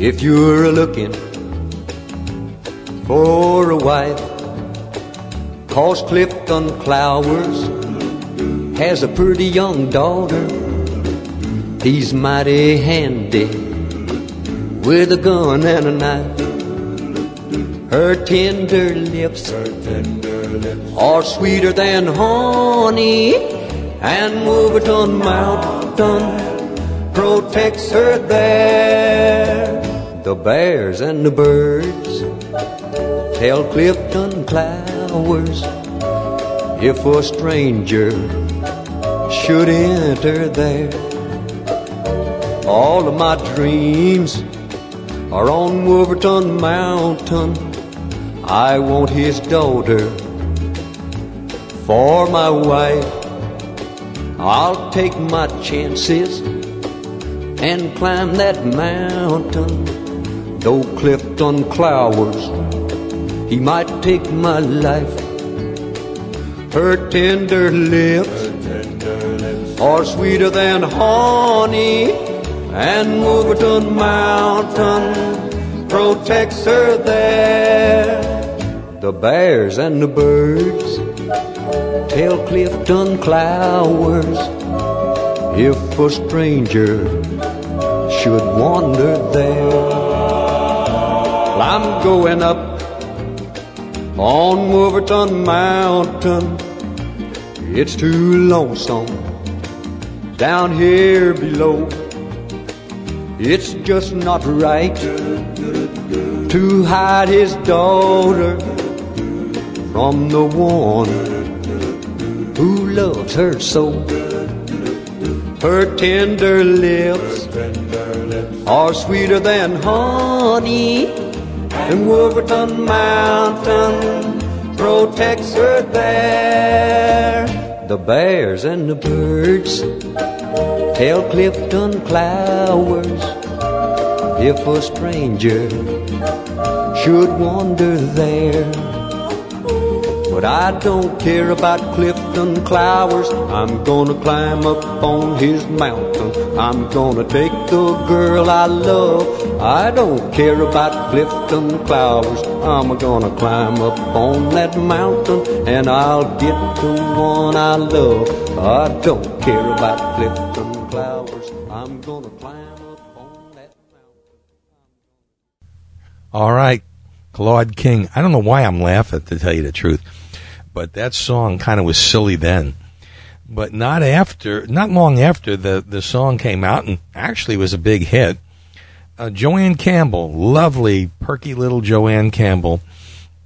if you're looking for a wife. Cause Clifton Clowers has a pretty young daughter. He's mighty handy with a gun and a knife. Her tender lips, are sweeter than honey, and Wolverton Mountain protects her there. The bears and the birds tell Clifton Clowers if a stranger should enter there. All of my dreams are on Wolverton Mountain. I want his daughter for my wife. I'll take my chances and climb that mountain. Though Clifton Clowers, he might take my life. Her tender lips are sweeter than honey, and Wolverton Mountain protects her there. The bears and the birds tell Clifton Clowers if a stranger should wander there. Well, I'm going up on Wolverton Mountain. It's too lonesome down here below. It's just not right to hide his daughter from the one who loves her so. Her tender lips are sweeter than honey, and Wolverton Mountain protects her there. The bears and the birds tell Clifton Clowers if a stranger should wander there. But I don't care about Clifton Clowers. I'm gonna climb up on his mountain. I'm gonna take the girl I love. I don't care about Clifton Clowers. I'm gonna climb up on that mountain and I'll get the one I love. I don't care about Clifton Clowers. I'm gonna climb up on that mountain. All right, Claude King. I don't know why I'm laughing, to tell you the truth, but that song kind of was silly then. But not after, not long after the, the song came out and actually was a big hit. Uh, Jo Ann Campbell, lovely, perky little Jo Ann Campbell,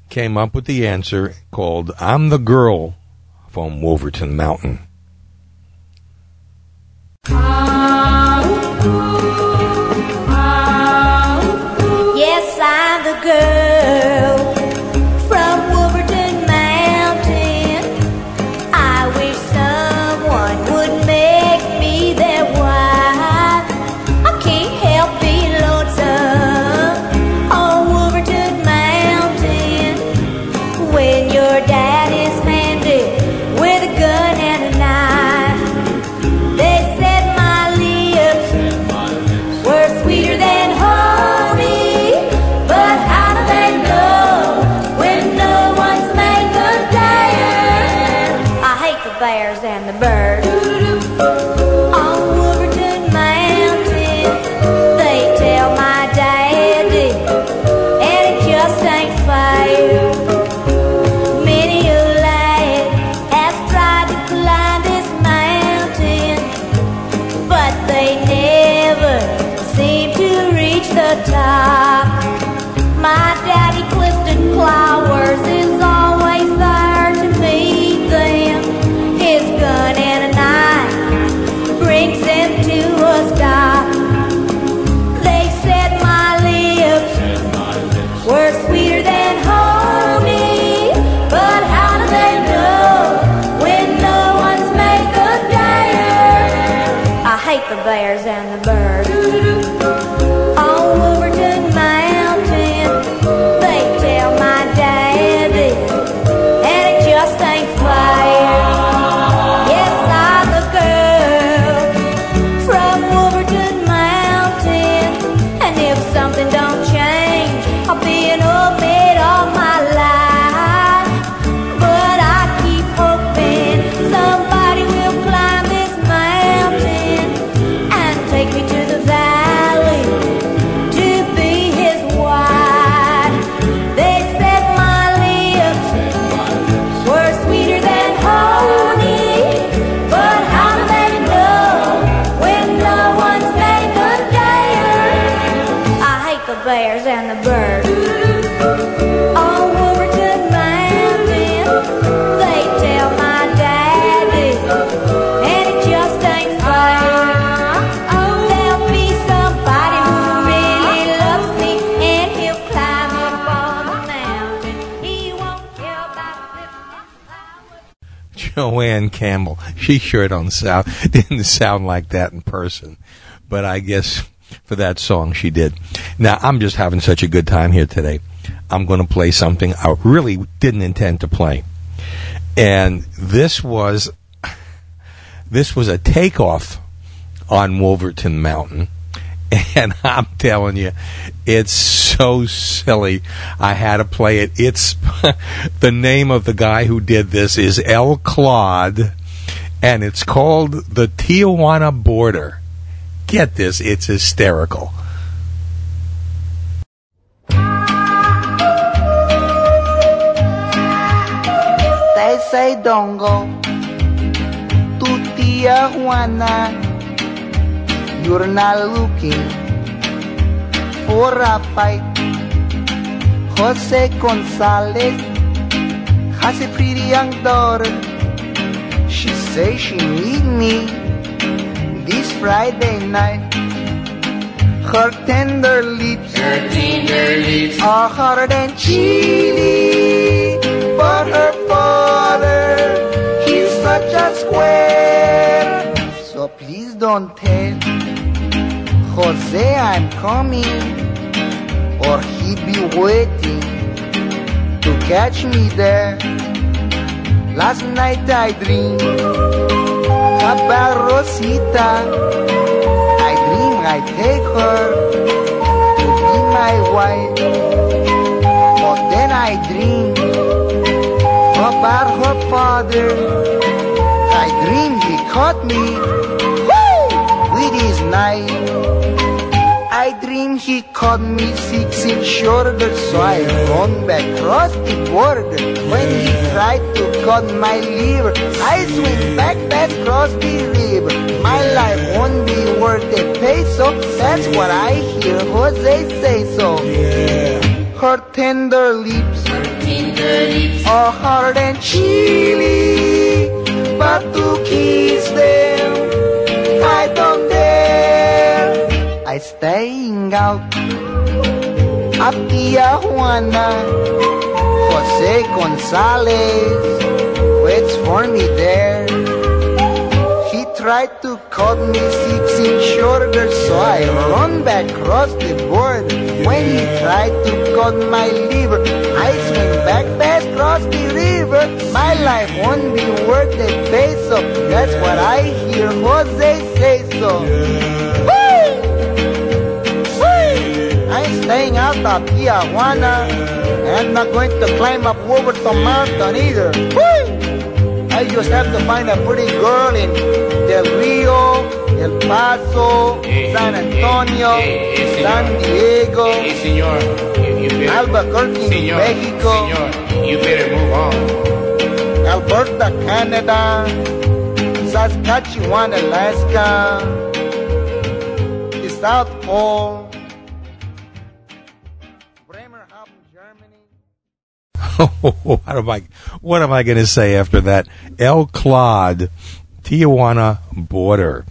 came up with the answer called I'm the Girl from Wolverton Mountain. Bears and the birds. On Wolverton Mountain, they tell my daddy, and it just ain't fair. Oh, there'll be somebody who really loves me, and he'll climb up on the mountain. He won't care about Jo Ann Campbell. She sure don't sound didn't sound like that in person, but I guess for that song she did. Now I'm just having such a good time here today. I'm going to play something I really didn't intend to play, and this was this was a takeoff on Wolverton Mountain, And I'm telling you, it's so silly. I had to play it. It's the name of the guy who did this is El Claude, and it's called the Tijuana Border. Get this, it's hysterical. They say don't go to Tijuana. You're not looking for a fight. Jose Gonzalez has a pretty young daughter. She says she need me Friday night. Her tender lips, her tender lips are hotter than chili. But her father, he's such a square. So please don't tell Jose I'm coming, or he'd be waiting to catch me there. Last night I dreamed about Rosita. I dream I take her to be my wife. But then I dream about her father. I dream he caught me woo, with his knife. I dream he caught me six inch shorter, so I run back across the border. When he tried to cut my liver, I swing back back across the river. My life won't be worth a peso. That's what I hear Jose say so. Her tender lips, are hard and chilly, but to kiss them, I don't. I staying out at Juana, Jose Gonzalez waits for me there. He tried to cut me six inch shorter, so I run back across the border. When he tried to cut my liver, I swing back past across the river. My life won't be worth a peso. That's what I hear Jose say so. Staying out of Tijuana. I'm not going to climb up Wolverton Mountain either. Woo! I just have to find a pretty girl in Del Rio, El Paso, San Antonio, San Diego, Albuquerque, New Mexico, You better move on. Alberta, Canada, Saskatchewan, Alaska, the South Pole. what am I? What am I going to say after that? El Claude, Tijuana border.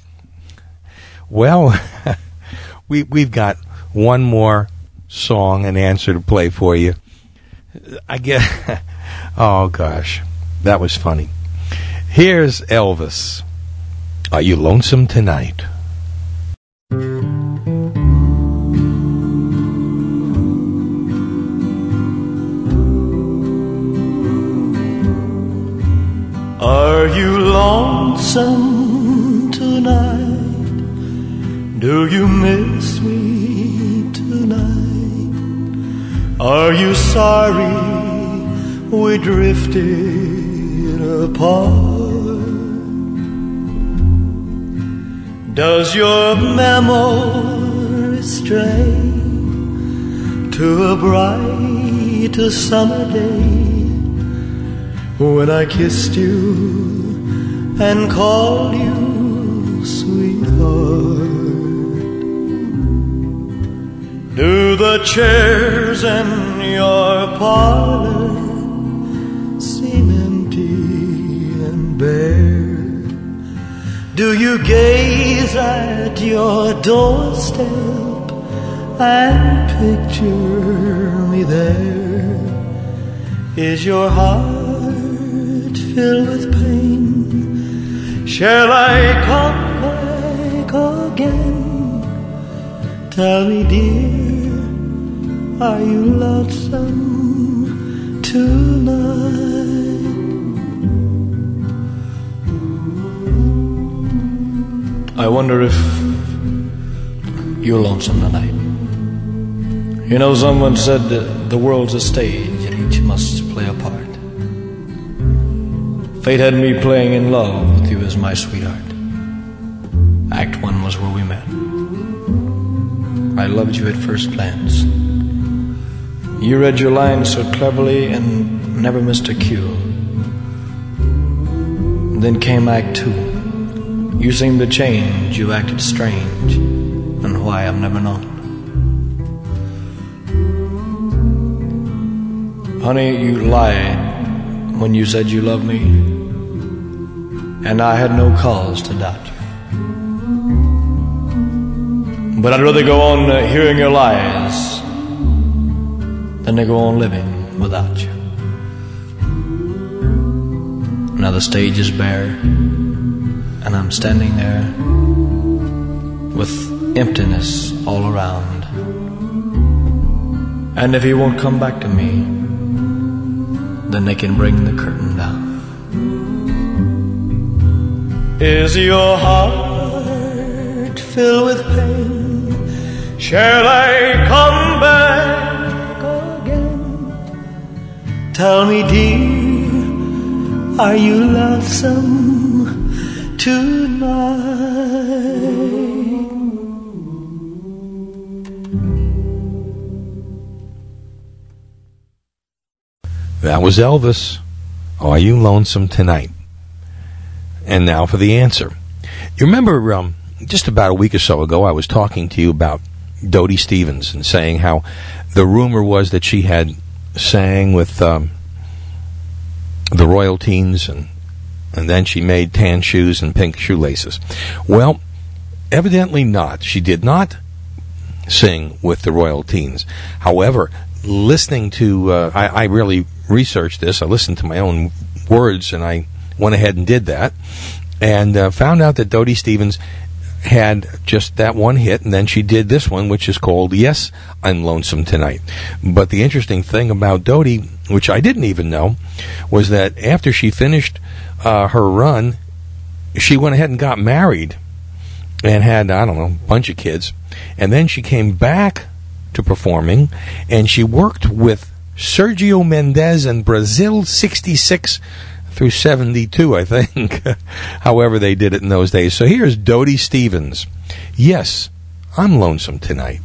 Well, we we've got one more song and answer to play for you. I guess. Oh gosh, that was funny. Here's Elvis. Are you lonesome tonight? Are you lonesome tonight? Do you miss me tonight? Are you sorry we drifted apart? Does your memory stray to a bright summer day? When I kissed you and called you sweetheart. Do the chairs in your parlor seem empty and bare? Do you gaze at your doorstep and picture me there? Is your heart filled with pain? Shall I come back again? Tell me, dear, are you lonesome tonight? I wonder if you're lonesome tonight. You know, someone said the world's a stage Fate had me playing in love with you as my sweetheart. Act one was where we met. I loved you at first glance. You read your lines so cleverly and never missed a cue. Then came Act Two. You seemed to change, you acted strange, and why I've never known. Honey, you lied when you said you loved me, and I had no cause to doubt you. But I'd rather go on uh, hearing your lies than to go on living without you. Now the stage is bare, and I'm standing there with emptiness all around. And if he won't come back to me, then they can bring the curtain down. Is your heart filled with pain? Shall I come back again? Tell me, dear, are you lonesome tonight? That was Elvis. Are you lonesome tonight? And now for the answer. You remember um, just about a week or so ago, I was talking to you about Dodie Stevens and saying how the rumor was that she had sang with um, the Royal Teens and and then she made tan shoes and pink shoelaces. Well, evidently not. She did not sing with the Royal Teens. However, listening to, uh, I, I really researched this. I listened to my own words and I went ahead and did that and uh, found out that Dodie Stevens had just that one hit, and then she did this one, which is called Yes, I'm Lonesome Tonight. But the interesting thing about Dodie, which I didn't even know, was that after she finished uh, her run, she went ahead and got married and had, I don't know, a bunch of kids. And then she came back to performing, and she worked with Sergio Mendes and Brasil 66 through 72, I think. However, they did it in those days. So here's Dodie Stevens. Yes, I'm lonesome tonight.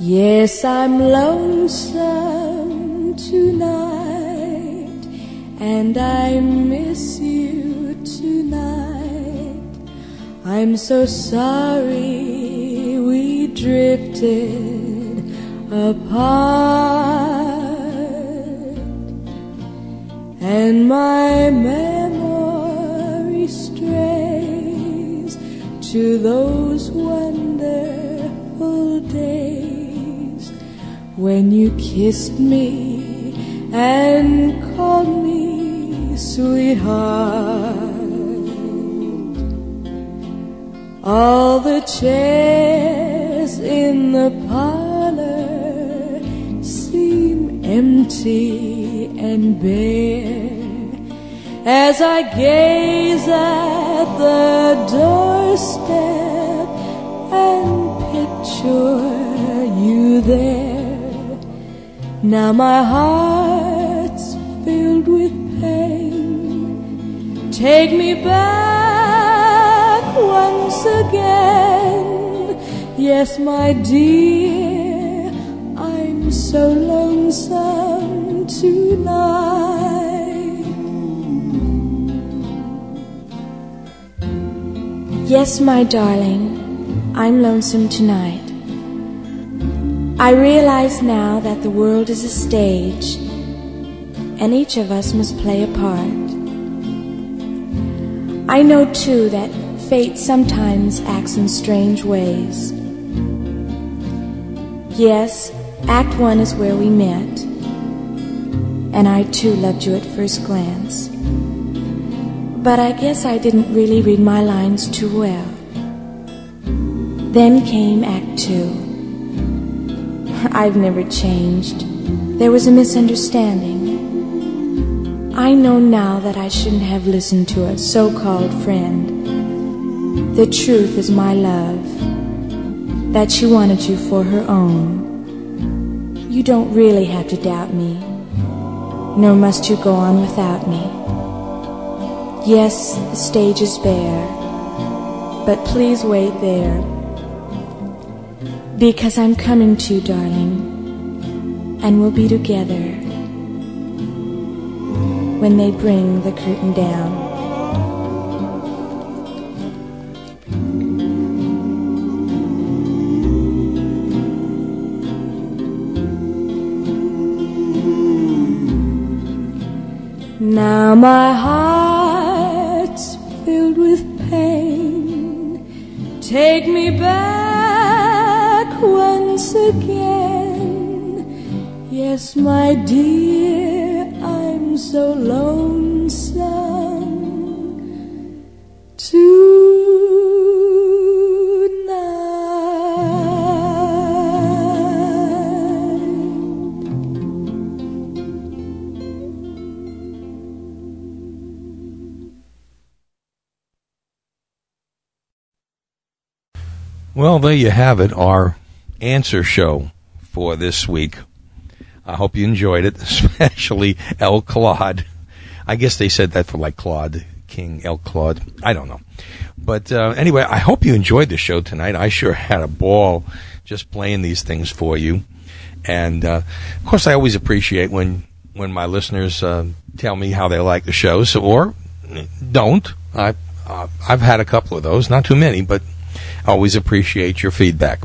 Yes, I'm lonesome tonight, and I miss you tonight. I'm so sorry we drifted apart, and my memory strays to those wonderful days when you kissed me and called me sweetheart. All the chairs in the parlor seem empty and bare as I gaze at the doorstep and picture you there. Now my heart's filled with pain. Take me back once again. Yes, my dear, I'm so lonesome tonight. Yes, my darling, I'm lonesome tonight. I realize now that the world is a stage, and each of us must play a part. I know too that fate sometimes acts in strange ways. Yes, Act One is where we met, and I too loved you at first glance. But I guess I didn't really read my lines too well. Then came Act Two. I've never changed. There was a misunderstanding. I know now that I shouldn't have listened to a so called friend. The truth is my love, that she wanted you for her own. You don't really have to doubt me, nor must you go on without me. Yes, the stage is bare, but please wait there. Because I'm coming to you, darling, and we'll be together when they bring the curtain down. Now my heart's filled with pain. Take me back once again. Yes, my dear, I'm so lonesome Well, there you have it, our answer show for this week. I hope you enjoyed it, especially El Claude. I guess they said that for like Claude King, El Claude. I don't know. But uh, anyway, I hope you enjoyed the show tonight. I sure had a ball just playing these things for you. And uh, of course, I always appreciate when when my listeners uh, tell me how they like the shows, or don't. I uh, I've had a couple of those, not too many, but always appreciate your feedback.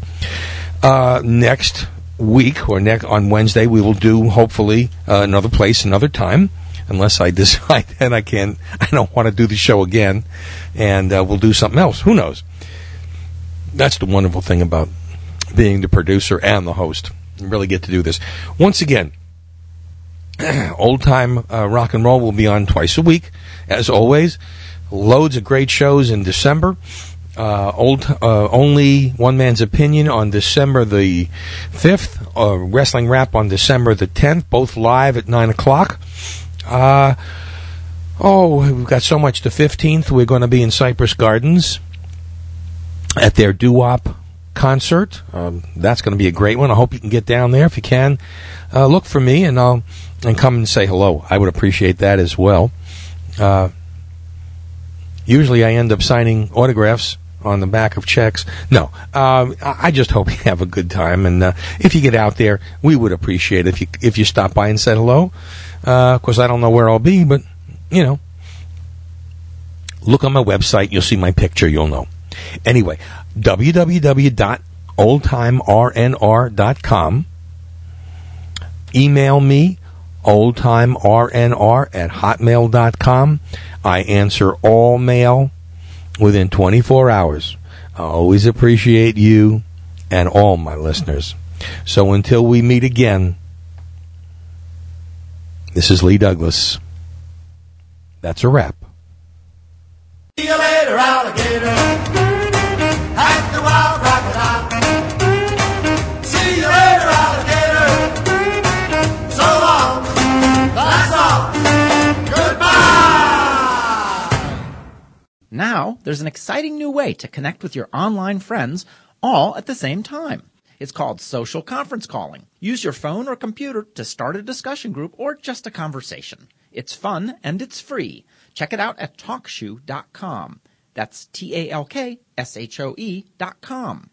Uh, next week or next on Wednesday, we will do hopefully uh, another place, another time. Unless I decide that I can't, I don't want to do the show again, and uh, we'll do something else. Who knows? That's the wonderful thing about being the producer and the host. You really get to do this. Once again, old time uh, rock and roll will be on twice a week, as always. Loads of great shows in December. Uh, old uh, only one man's opinion on December the fifth. Uh, wrestling wrap on December the tenth. Both live at nine o'clock. Uh, oh, we've got so much. The fifteenth, we're going to be in Cypress Gardens at their doo wop concert. Um, that's going to be a great one. I hope you can get down there if you can. Uh, look for me and I'll and come and say hello. I would appreciate that as well. Uh, usually, I end up signing autographs on the back of checks. No, um, I just hope you have a good time, and uh, if you get out there, we would appreciate it if you if you stop by and said hello. Uh, of course, I don't know where I'll be, but you know, look on my website. You'll see my picture. You'll know. Anyway, www.oldtimernr.com. Email me, oldtimernr at hotmail.com. I answer all mail within 24 hours. I always appreciate you and all my listeners. So until we meet again, this is Lee Douglas. That's a wrap. See you later, alligator. Now, there's an exciting new way to connect with your online friends all at the same time. It's called social conference calling. Use your phone or computer to start a discussion group or just a conversation. It's fun and it's free. Check it out at talkshoe.com. That's T A L K S H O E dot com.